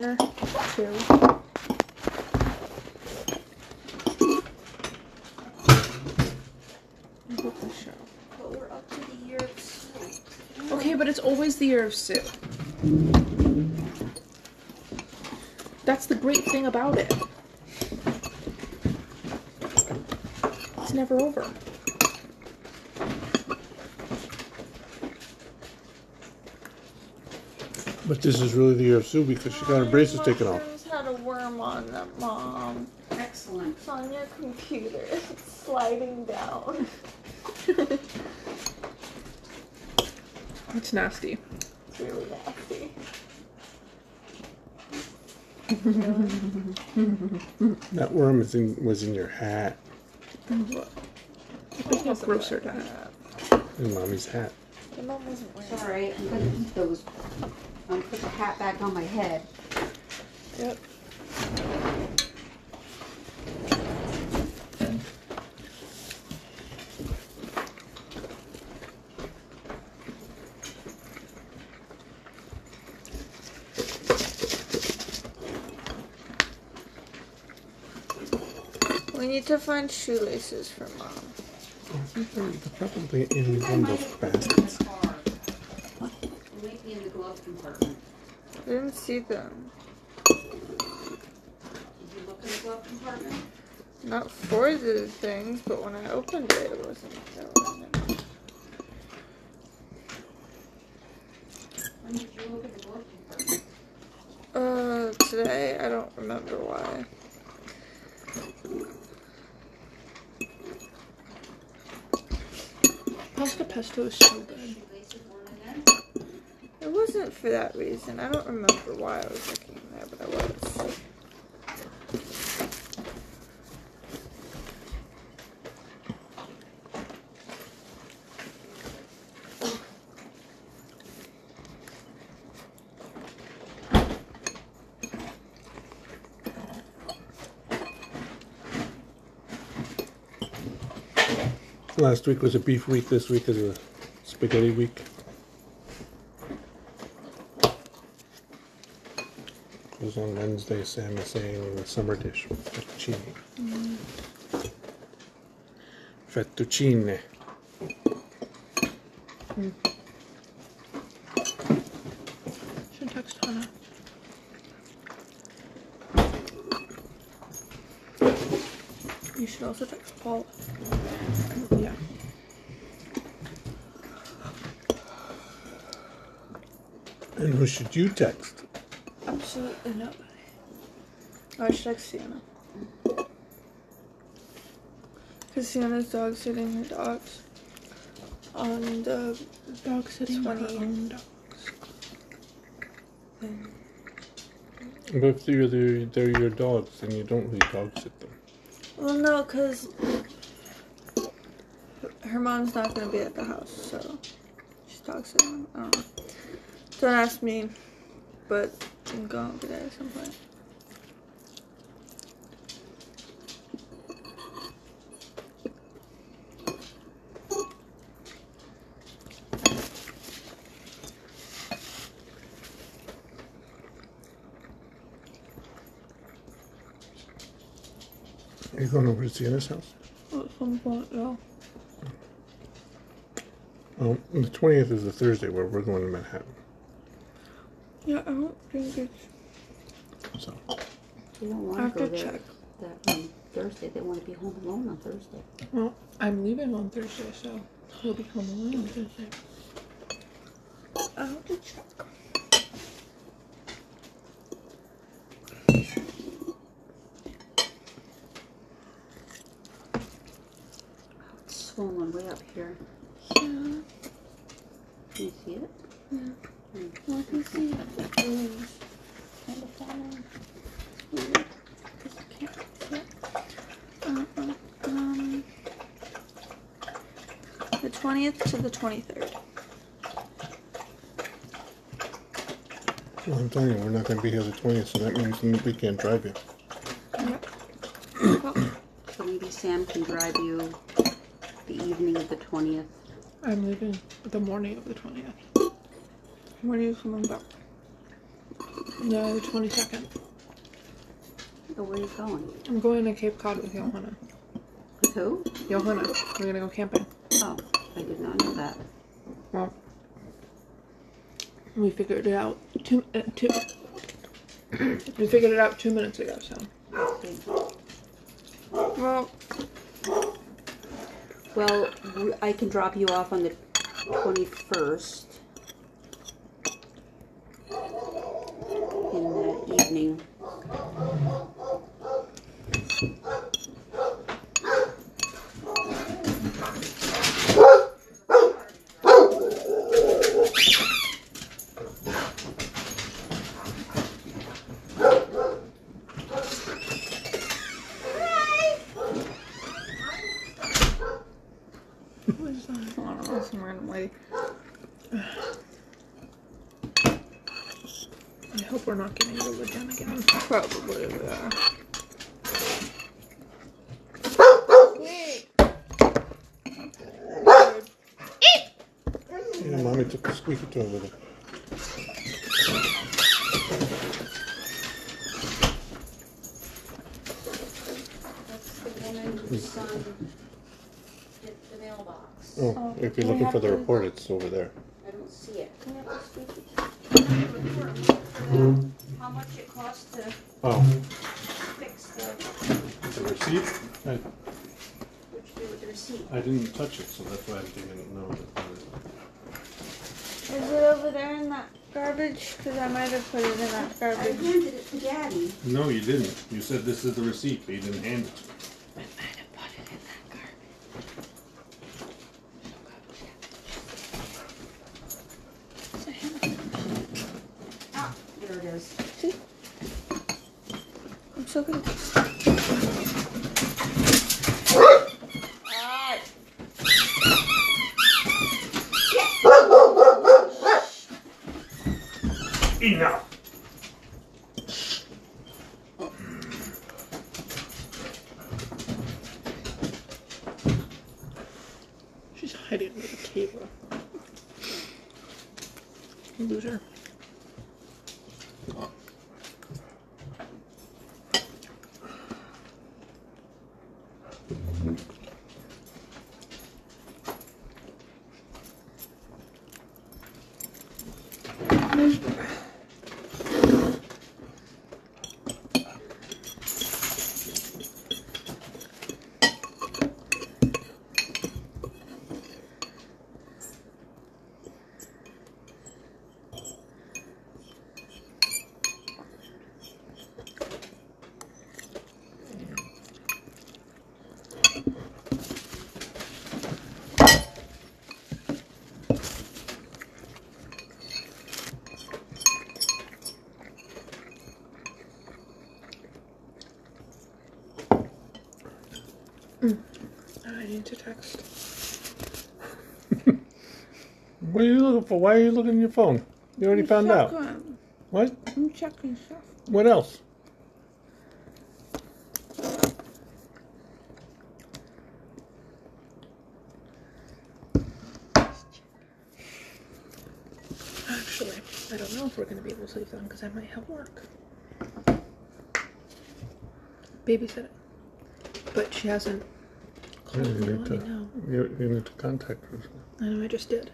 Two. Okay, but it's always the year of soup. That's the great thing about it. It's never over. But this is really the year of Sue because she got her braces taken off. Mushrooms had a worm on them, Mom. Excellent. It's on your computer. It's sliding down. It's nasty. It's really nasty. That worm is in, was in your hat, There's no grosser than that. in mommy's hat. Your mom wasn't wearing It's. I'm gonna eat those. I'm gonna put the hat back on my head. Yep. We need to find shoelaces for mom. I think they're they're probably in one of those In baskets. the car. They might be in the glove compartment. I didn't see them. Did you look in the glove compartment? Not for the things, but when I opened it, it wasn't there. When did you look at the glove compartment? Uh, today I don't remember why. Pasta pesto is so good. Shoelaces weren't in there? It wasn't for that reason. I don't remember why I was looking there, but I was. Last week was a beef week. This week is a spaghetti week. Goes on Wednesday. Sam is saying the summer dish fettuccine. Mm. Fettuccine. Mm. Should text Hannah. You should also text Paul. Yeah. And who should you text? Absolutely nobody. I should text Sienna. Because Sienna's dog sitting her dogs on the Dog sitting on her own dogs. thing. But if they're, they're, they're your dogs, then you don't really dog sit them. Well, no, because her mom's not going to be at the house, so she's dog sitting. I don't know. Don't ask me, but I'm going over there at some point. Are you going over to Sienna's house? At some point, yeah. Um, the 20th is the Thursday where we're going to Manhattan. Yeah, I don't think it's. So, They don't I want have to go to there check. that um, Thursday. They want to be home alone on Thursday. Well, I'm leaving on Thursday, so he'll be home alone on Thursday. I have to check. It's swollen way up here. Yeah, Can you see it? I can see it. Mm. Kind of falling. Weird. 'cause I can't see it. Uh, uh, um, the 20th to the 23rd. well, I'm telling you, we're not going to be here the 20th, so that means we can't drive you. Yep. So maybe Sam can drive you the evening of the 20th. I'm leaving the morning of the 20th. When are you coming back? No, the 22nd. Oh, where are you going? I'm going to Cape Cod with Johanna. With who? Johanna. We're gonna go camping. Oh, I did not know that. Well, we figured it out two, uh, two. we figured it out two minutes ago. So, well, Well, I can drop you off on the 21st. In the evening. what is that? I don't know. Some random lady. I hope we're not getting religion again. Probably we are. Yeah, mommy took a with her. That's the woman whose son hit the mailbox. Oh, if you're looking for the report, it's over there. Oh. I don't see it. Can I have the squeaky? How much it cost to Oh, fix the, the receipt? I, what you do with the receipt? I didn't touch it, so that's why I didn't know. that- Is it over there in that garbage? Because I might have put it in that garbage. I garbage. handed it to Daddy. No, you didn't. You said this is the receipt, but you didn't hand it. I might have put it in that garbage. Ah, there it is. See? I'm so good at this. Enough! She's hiding under the table. Loser. I need to text. What are you looking for? Why are you looking at your phone? You already found out. What? I'm checking stuff. What else? Actually, I don't know if we're gonna be able to sleep then because I might have work. Babysit it, but she hasn't Yeah, you, need to, you, you need to contact her. I know I just did.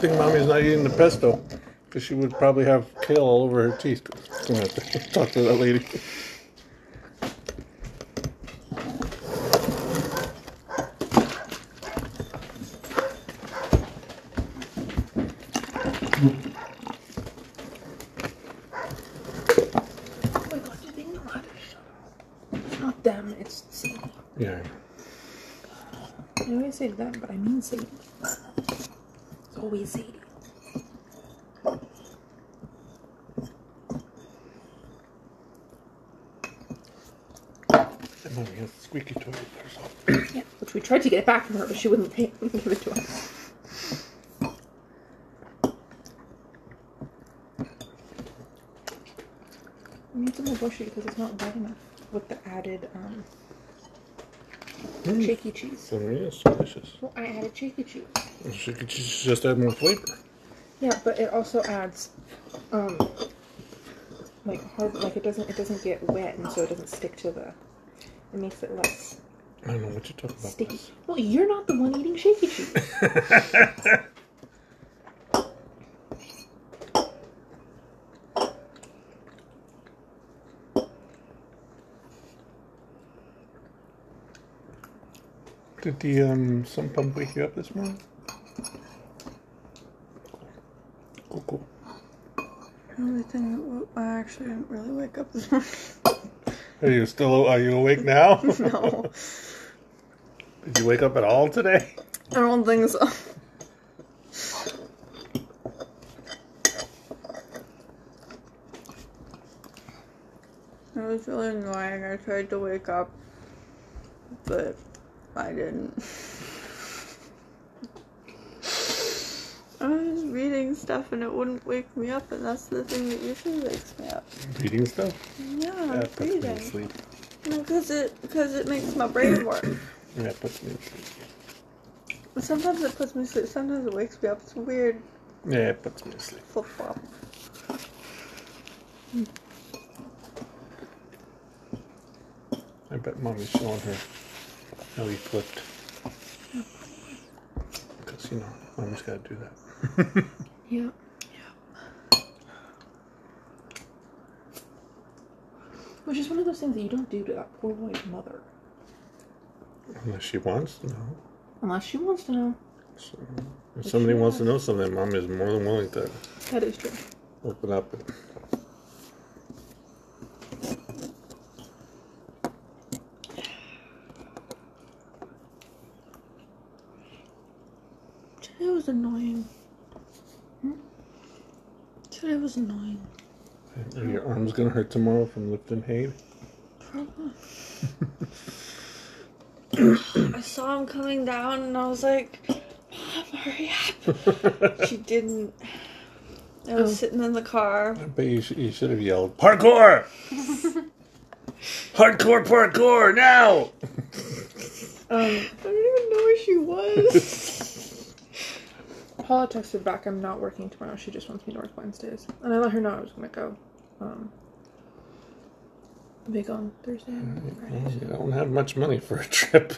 Good thing mommy's not eating the pesto, because she would probably have kale all over her teeth. Talk to that lady. them. It's Sadie. Yeah. I always say them, but I mean Sadie. It's always Sadie. And mommy has a squeaky toy with her, so. Yeah, which we tried to get it back from her, but she wouldn't pay, give it to us. I need some more bushy because it's not wet enough with the added um, Mm. shaky cheese. So yeah, it's delicious. Well, I added shaky cheese. She could just just add more flavor. Yeah, but it also adds um like hard like it doesn't it doesn't get wet and so it doesn't stick to the it makes it less I don't know what you're talking about. sticky. Well, you're not the one eating shaky cheese. Did the um sump pump wake you up this morning? Cool, cool. The only thing that wo- I actually didn't really wake up this morning. Are you still are you awake now? no, Did you wake up at all today? I don't think so. It was really annoying. I tried to wake up, but I didn't. I was reading stuff and it wouldn't wake me up, and that's the thing that usually wakes me up. Reading stuff? Yeah, That puts me to reading. Because it because it makes my brain work. Yeah, it puts me to sleep. Sometimes it puts me to sleep. Sometimes it wakes me up. It's weird Yeah, it puts me to sleep. flip flop. I bet mommy's showing her how he flipped. Because, you know, mommy's got to do that. yeah. Yeah. Which is one of those things that you don't do to that poor boy's mother. Unless she wants to know. Unless she wants to know. So, if somebody wants to know something, mom is more than willing to That is true. open up. Today was annoying. Hmm? Today was annoying. are your arms going to hurt tomorrow from lifting hay? Probably. I saw him coming down and I was like, Mom, hurry up. she didn't. I was Oh. sitting in the car. I bet you should, you should have yelled, Parkour! Hardcore parkour now! Um, I don't even know where she was. Paula texted back, I'm not working tomorrow. She just wants me to work Wednesdays. And I let her know I was going to go. Um, big on Thursday and Friday. Well, you don't have much money for a trip.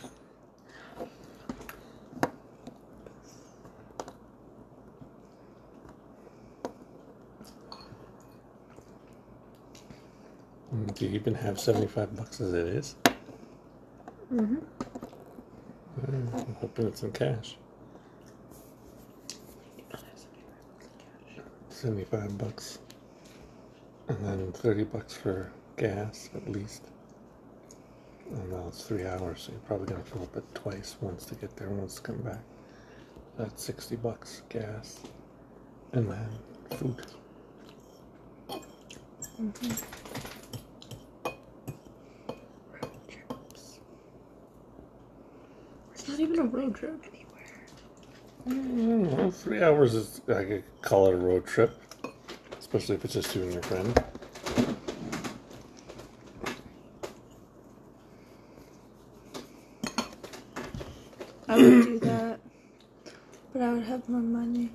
Do you even have 75 bucks as it is? Mm-hmm. Mm, I'm hoping it's in cash. 75 bucks. And then 30 bucks for gas at least. And now it's three hours, so you're probably gonna fill up it twice, once to get there, once to come back. That's 60 bucks gas. And then food. It's not even a road trip. Mm, well, three hours is, I could call it a road trip. Especially if it's just you and your friend. I would do that. But I would have more money.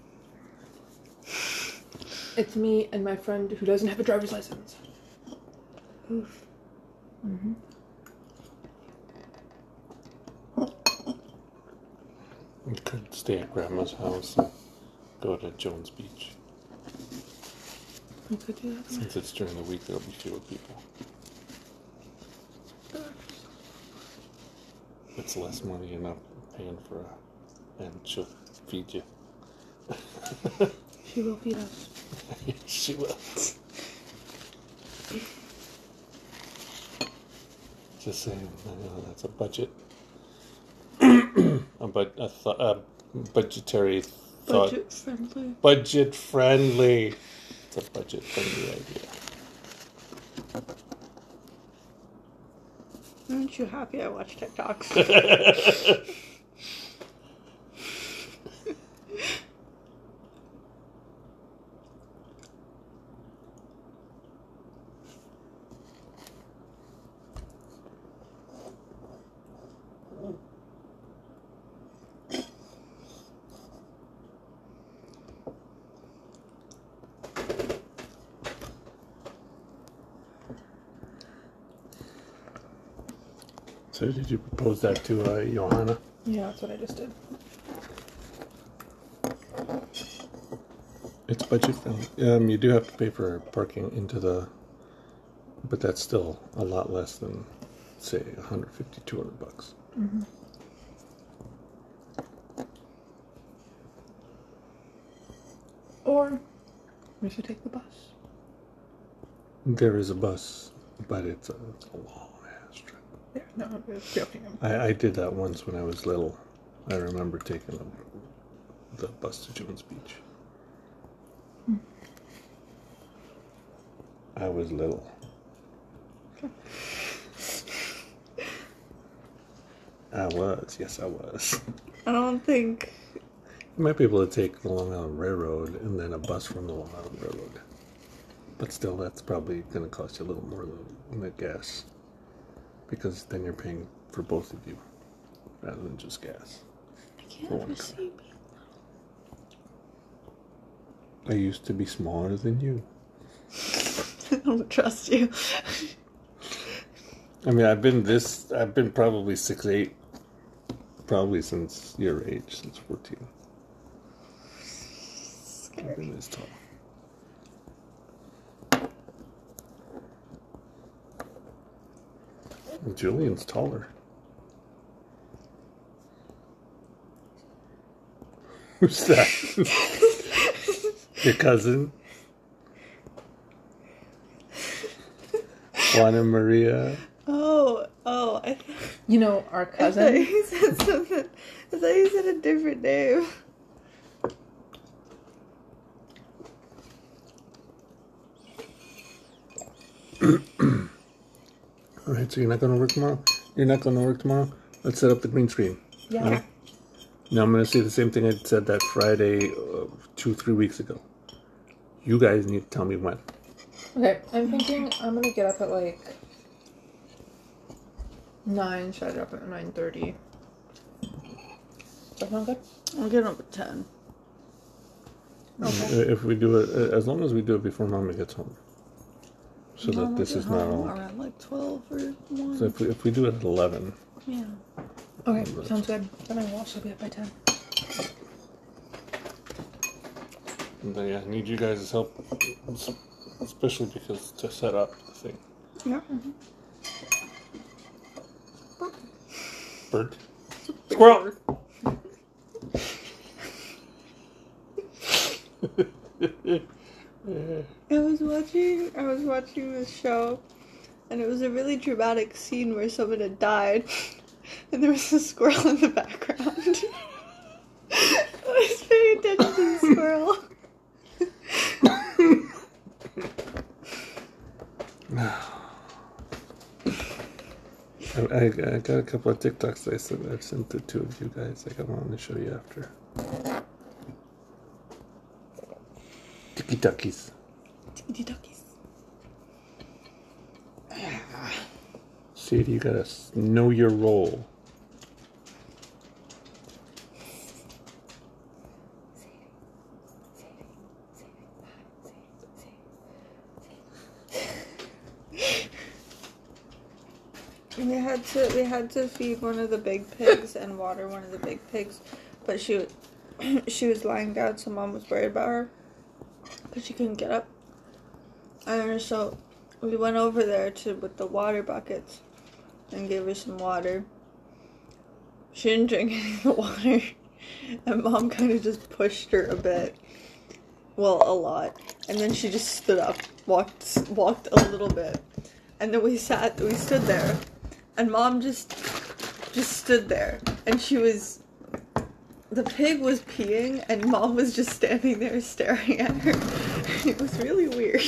It's me and my friend who doesn't have a driver's license. Oof. Mm-hmm. We could stay at grandma's house and go to Jones Beach. We could do that. Since it's during the week, there'll be fewer people. It's less money you're not paying for a, and she'll feed you. She will feed us. she will. Just saying, I know that's a budget. a, bud, a, th- a budgetary thought. Budget friendly. Budget friendly. It's a budget friendly idea. Aren't you happy I watch TikToks? So did you propose that to uh, Johanna? Yeah, that's what I just did. It's budget friendly. Um, you do have to pay for parking into the, but that's still a lot less than, say, 150, 200 bucks. Or we should take the bus. There is a bus, but it's a, it's a long ass trip. Yeah, no, I'm just joking. I, I did that once when I was little. I remember taking the, the bus to Jones Beach. I was little. I was, yes, I was. I don't think. You might be able to take the Long Island Railroad and then a bus from the Long Island Railroad. But still, that's probably going to cost you a little more than the gas. Because then you're paying for both of you rather than just gas. I can't For one ever car. see me. I used to be smaller than you. I don't trust you. I mean, I've been this, I've been probably six eight, probably since your age, since 14. I've been this tall. Julian's taller. Who's that? Your cousin? Juana Maria? Oh, oh, I, th- You know, our I thought cousin. you said something. I thought you said a different name. All right, so you're not going to work tomorrow? You're not going to work tomorrow? Let's set up the green screen. Yeah. Okay. Now I'm going to say the same thing I said that Friday, uh, two, three weeks ago. You guys need to tell me when. Okay, I'm thinking I'm gonna get up at like nine. Should I get up at nine thirty? That sound good? I'll get up at 10. Uh, If we do it, uh, as long as we do it before Mama gets home. So that will this is not home all. Around like 12 or 1. So if we, if we do it at 11, yeah. Okay, sounds good. Then I will also be up by ten. then yeah, I need you guys' help, especially because to set up the thing. Yeah. Bird. Squirrel! I was watching I was watching this show and it was a really dramatic scene where someone had died and there was a squirrel in the background. I was paying attention to the squirrel. I, I, I got a couple of TikToks I sent. I've sent to two of you guys. Like I wanted to show you after. Tiki Takis. Tickety duckies. Sadie, you gotta know your role. We had to we had to feed one of the big pigs and water one of the big pigs, but she she was lying down, so mom was worried about her because she couldn't get up. And so we went over there to with the water buckets and gave her some water. She didn't drink any of the water, and mom kind of just pushed her a bit, well, a lot, and then she just stood up, walked walked a little bit, and then we sat we stood there and mom just just stood there, and she was. The pig was peeing, and mom was just standing there staring at her. It was really weird.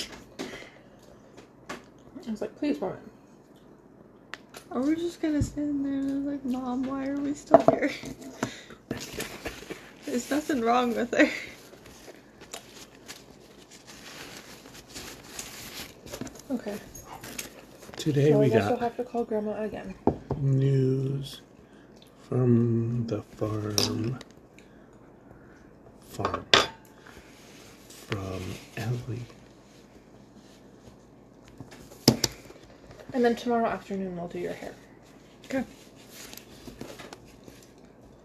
I was like, please, woman. Or we're just gonna stand there and like, Mom, why are we still here? There's nothing wrong with her. Okay. Today so we I guess we'll have to call grandma again. news from the farm. Farm. From Ellie. And then tomorrow afternoon we'll do your hair. Okay.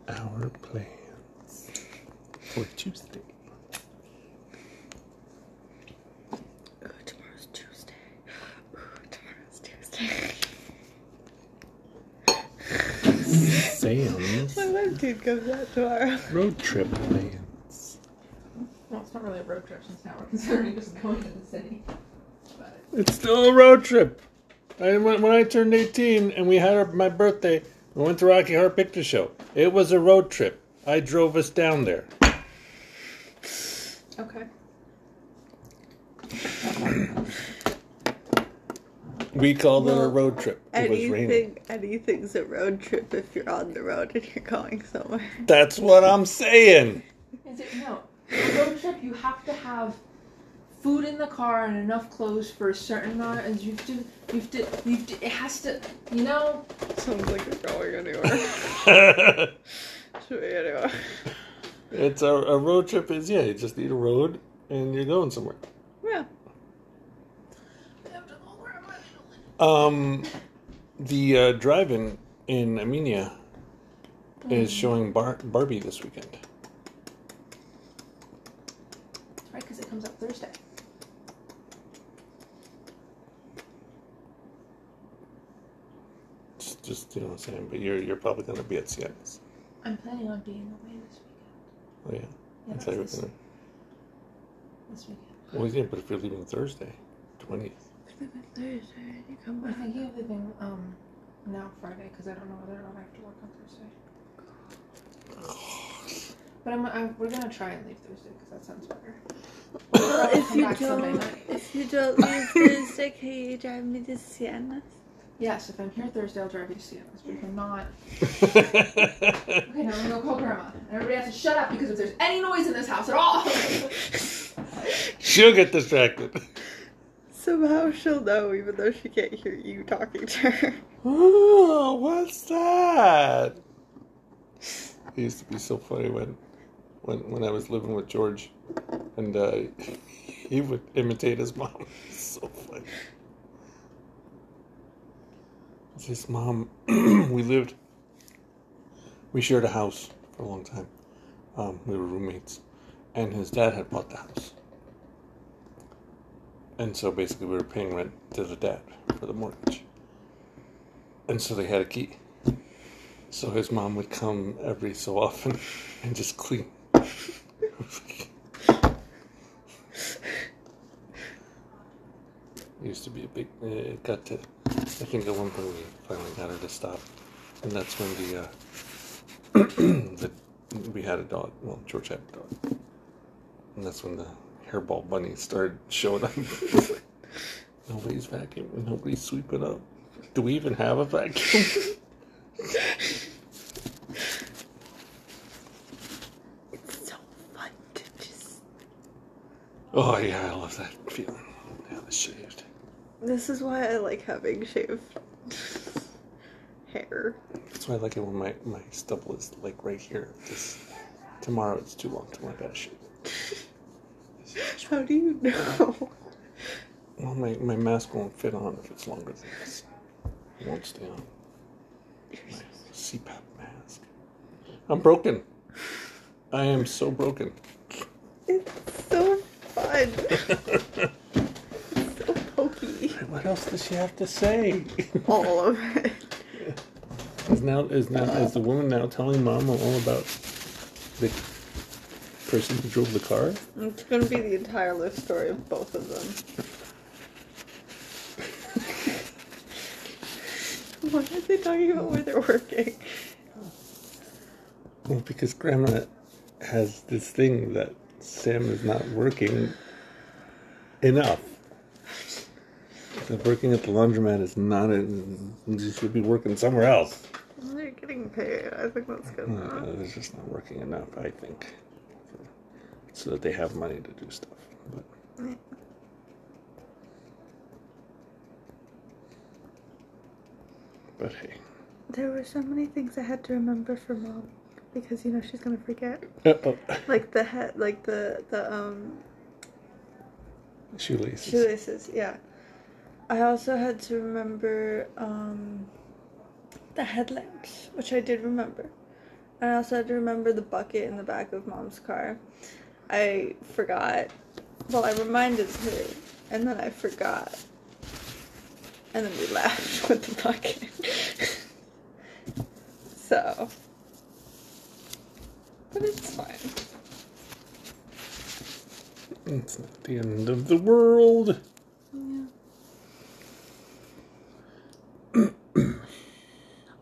Our plans for Tuesday. Ooh, tomorrow's Tuesday. Ooh, tomorrow's Tuesday. Sam's My left dude comes out tomorrow. road trip plans. Well, it's not really a road trip since now we're considering just going to the city. But It's still a road trip. I went, when I turned 18 and we had our, my birthday, we went to Rocky Horror Picture Show. It was a road trip. I drove us down there. okay. We called it a road trip. It was raining. Anything, anything's a road trip if you're on the road and you're going somewhere. That's what I'm saying. Is it no? A road trip you have to have food in the car and enough clothes for a certain amount as you have to you have to you have to, it has to you know Sounds like you're going anywhere. Should we anyway? it's a, a road trip is yeah, you just need a road and you're going somewhere. Yeah. Um, the uh, drive-in in Amenia is showing Bar- Barbie this weekend. right because it comes out Thursday. Just, just you know what I'm saying. But you're you're probably gonna be at Sienna's. I'm planning on being away this weekend. Oh yeah, Yeah, I that's thought you were this, gonna. this weekend. Well, yeah, but if you're leaving Thursday, twentieth. Thursday, you come I'm thinking of leaving um now Friday because I don't know whether or not I have to work on Thursday. But I'm, I'm we're gonna try and leave Thursday because that sounds better. Well, if you don't, if you don't leave Thursday, can you drive me to Sienna's? Yes, if I'm here Thursday, I'll drive you to Sienna's. But if I'm not, okay, now I'm gonna go call grandma. And everybody has to shut up because if there's any noise in this house at all, She'll get distracted. Somehow she'll know, even though she can't hear you talking to her. Oh, what's that? It used to be so funny when, when, when I was living with George, and uh, he would imitate his mom. so funny. His mom, we lived, we shared a house for a long time. Um, we were roommates, and his dad had bought the house. And so basically, we were paying rent to the dad for the mortgage. And so they had a key. So his mom would come every so often and just clean. used to be a big. It got to. I think at one point we finally got her to stop, and that's when the. Uh, the we had a dog. Well, George had a dog, and that's when the hairball bunny started showing up. nobody's vacuuming. Nobody's sweeping up. Do we even have a vacuum? It's so fun to just. oh yeah, I love that feeling. Yeah, the shaved. This is why I like having shaved hair. That's why I like it when my, my stubble is like right here. Just tomorrow it's too long tomorrow I gotta shave. How do you know? Well, my, my mask won't fit on if it's longer than this. It won't stay on. My CPAP mask. I'm broken. I am so broken. It's so fun. It's so pokey. What else does she have to say? All of it. Is now is now is the woman now telling mom all about the person who drove the car? It's gonna be the entire life story of both of them. Why are they talking about where they're working? Well, because Grandma has this thing that Sam is not working enough. Working at the laundromat is not. In, you should be working somewhere else. They're getting paid. I think that's good Uh, it's just not working enough, I think, so that they have money to do stuff. But but hey, There were so many things I had to remember for mom because you know she's gonna forget. Uh-oh. Like the head, like the the um shoelaces. shoelaces. Yeah. I also had to remember um the headlamps, which I did remember. And I also had to remember the bucket in the back of mom's car. I forgot. Well, I reminded her, and then I forgot. And then we left with the bucket. so. But it's fine. It's not the end of the world. Yeah.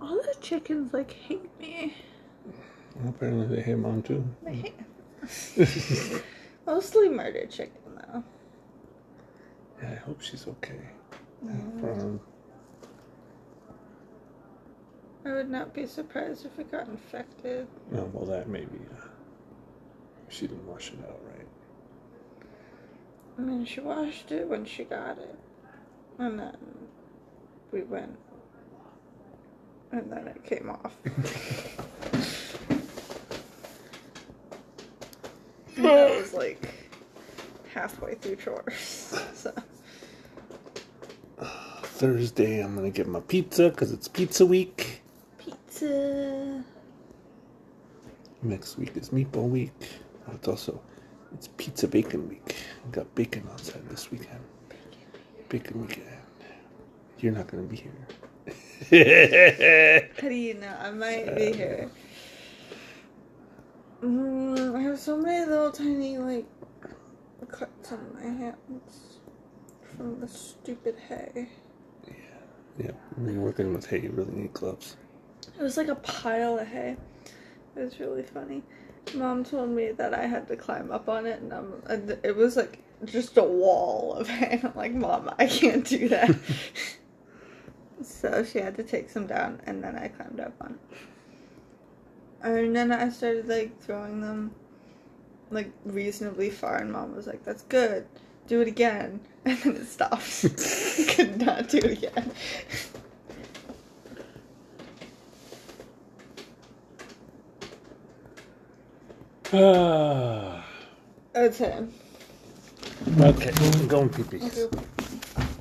All the chickens like hate me. Apparently, they hate mom too. They hate Mostly murder chicken though. Yeah, I hope she's okay. Um, I would not be surprised if it got infected. no, well, that maybe. Uh, she didn't wash it out right. I mean, she washed it when she got it. And then we went. And then it came off. And that was like halfway through chores. So. Thursday, I'm gonna get my pizza because it's pizza week. Pizza. Next week is meatball week. Oh, it's also it's pizza bacon week. got bacon on side this weekend. Bacon weekend. You're not gonna be here. How do you know? I might be here. Mm, I have so many little tiny like cuts on my hands from the stupid hay. yeah, when you're working with hay, you really need gloves. It was like a pile of hay. It was really funny. Mom told me that I had to climb up on it, and, I'm, and it was like just a wall of hay. I'm like, Mom, I can't do that. so she had to take some down, and then I climbed up on it. And then I started like throwing them like reasonably far, and Mom was like, "That's good. Do it again." And then it stopped. Could not do it again. Ah. Okay. okay, I'm going pee pee. Okay.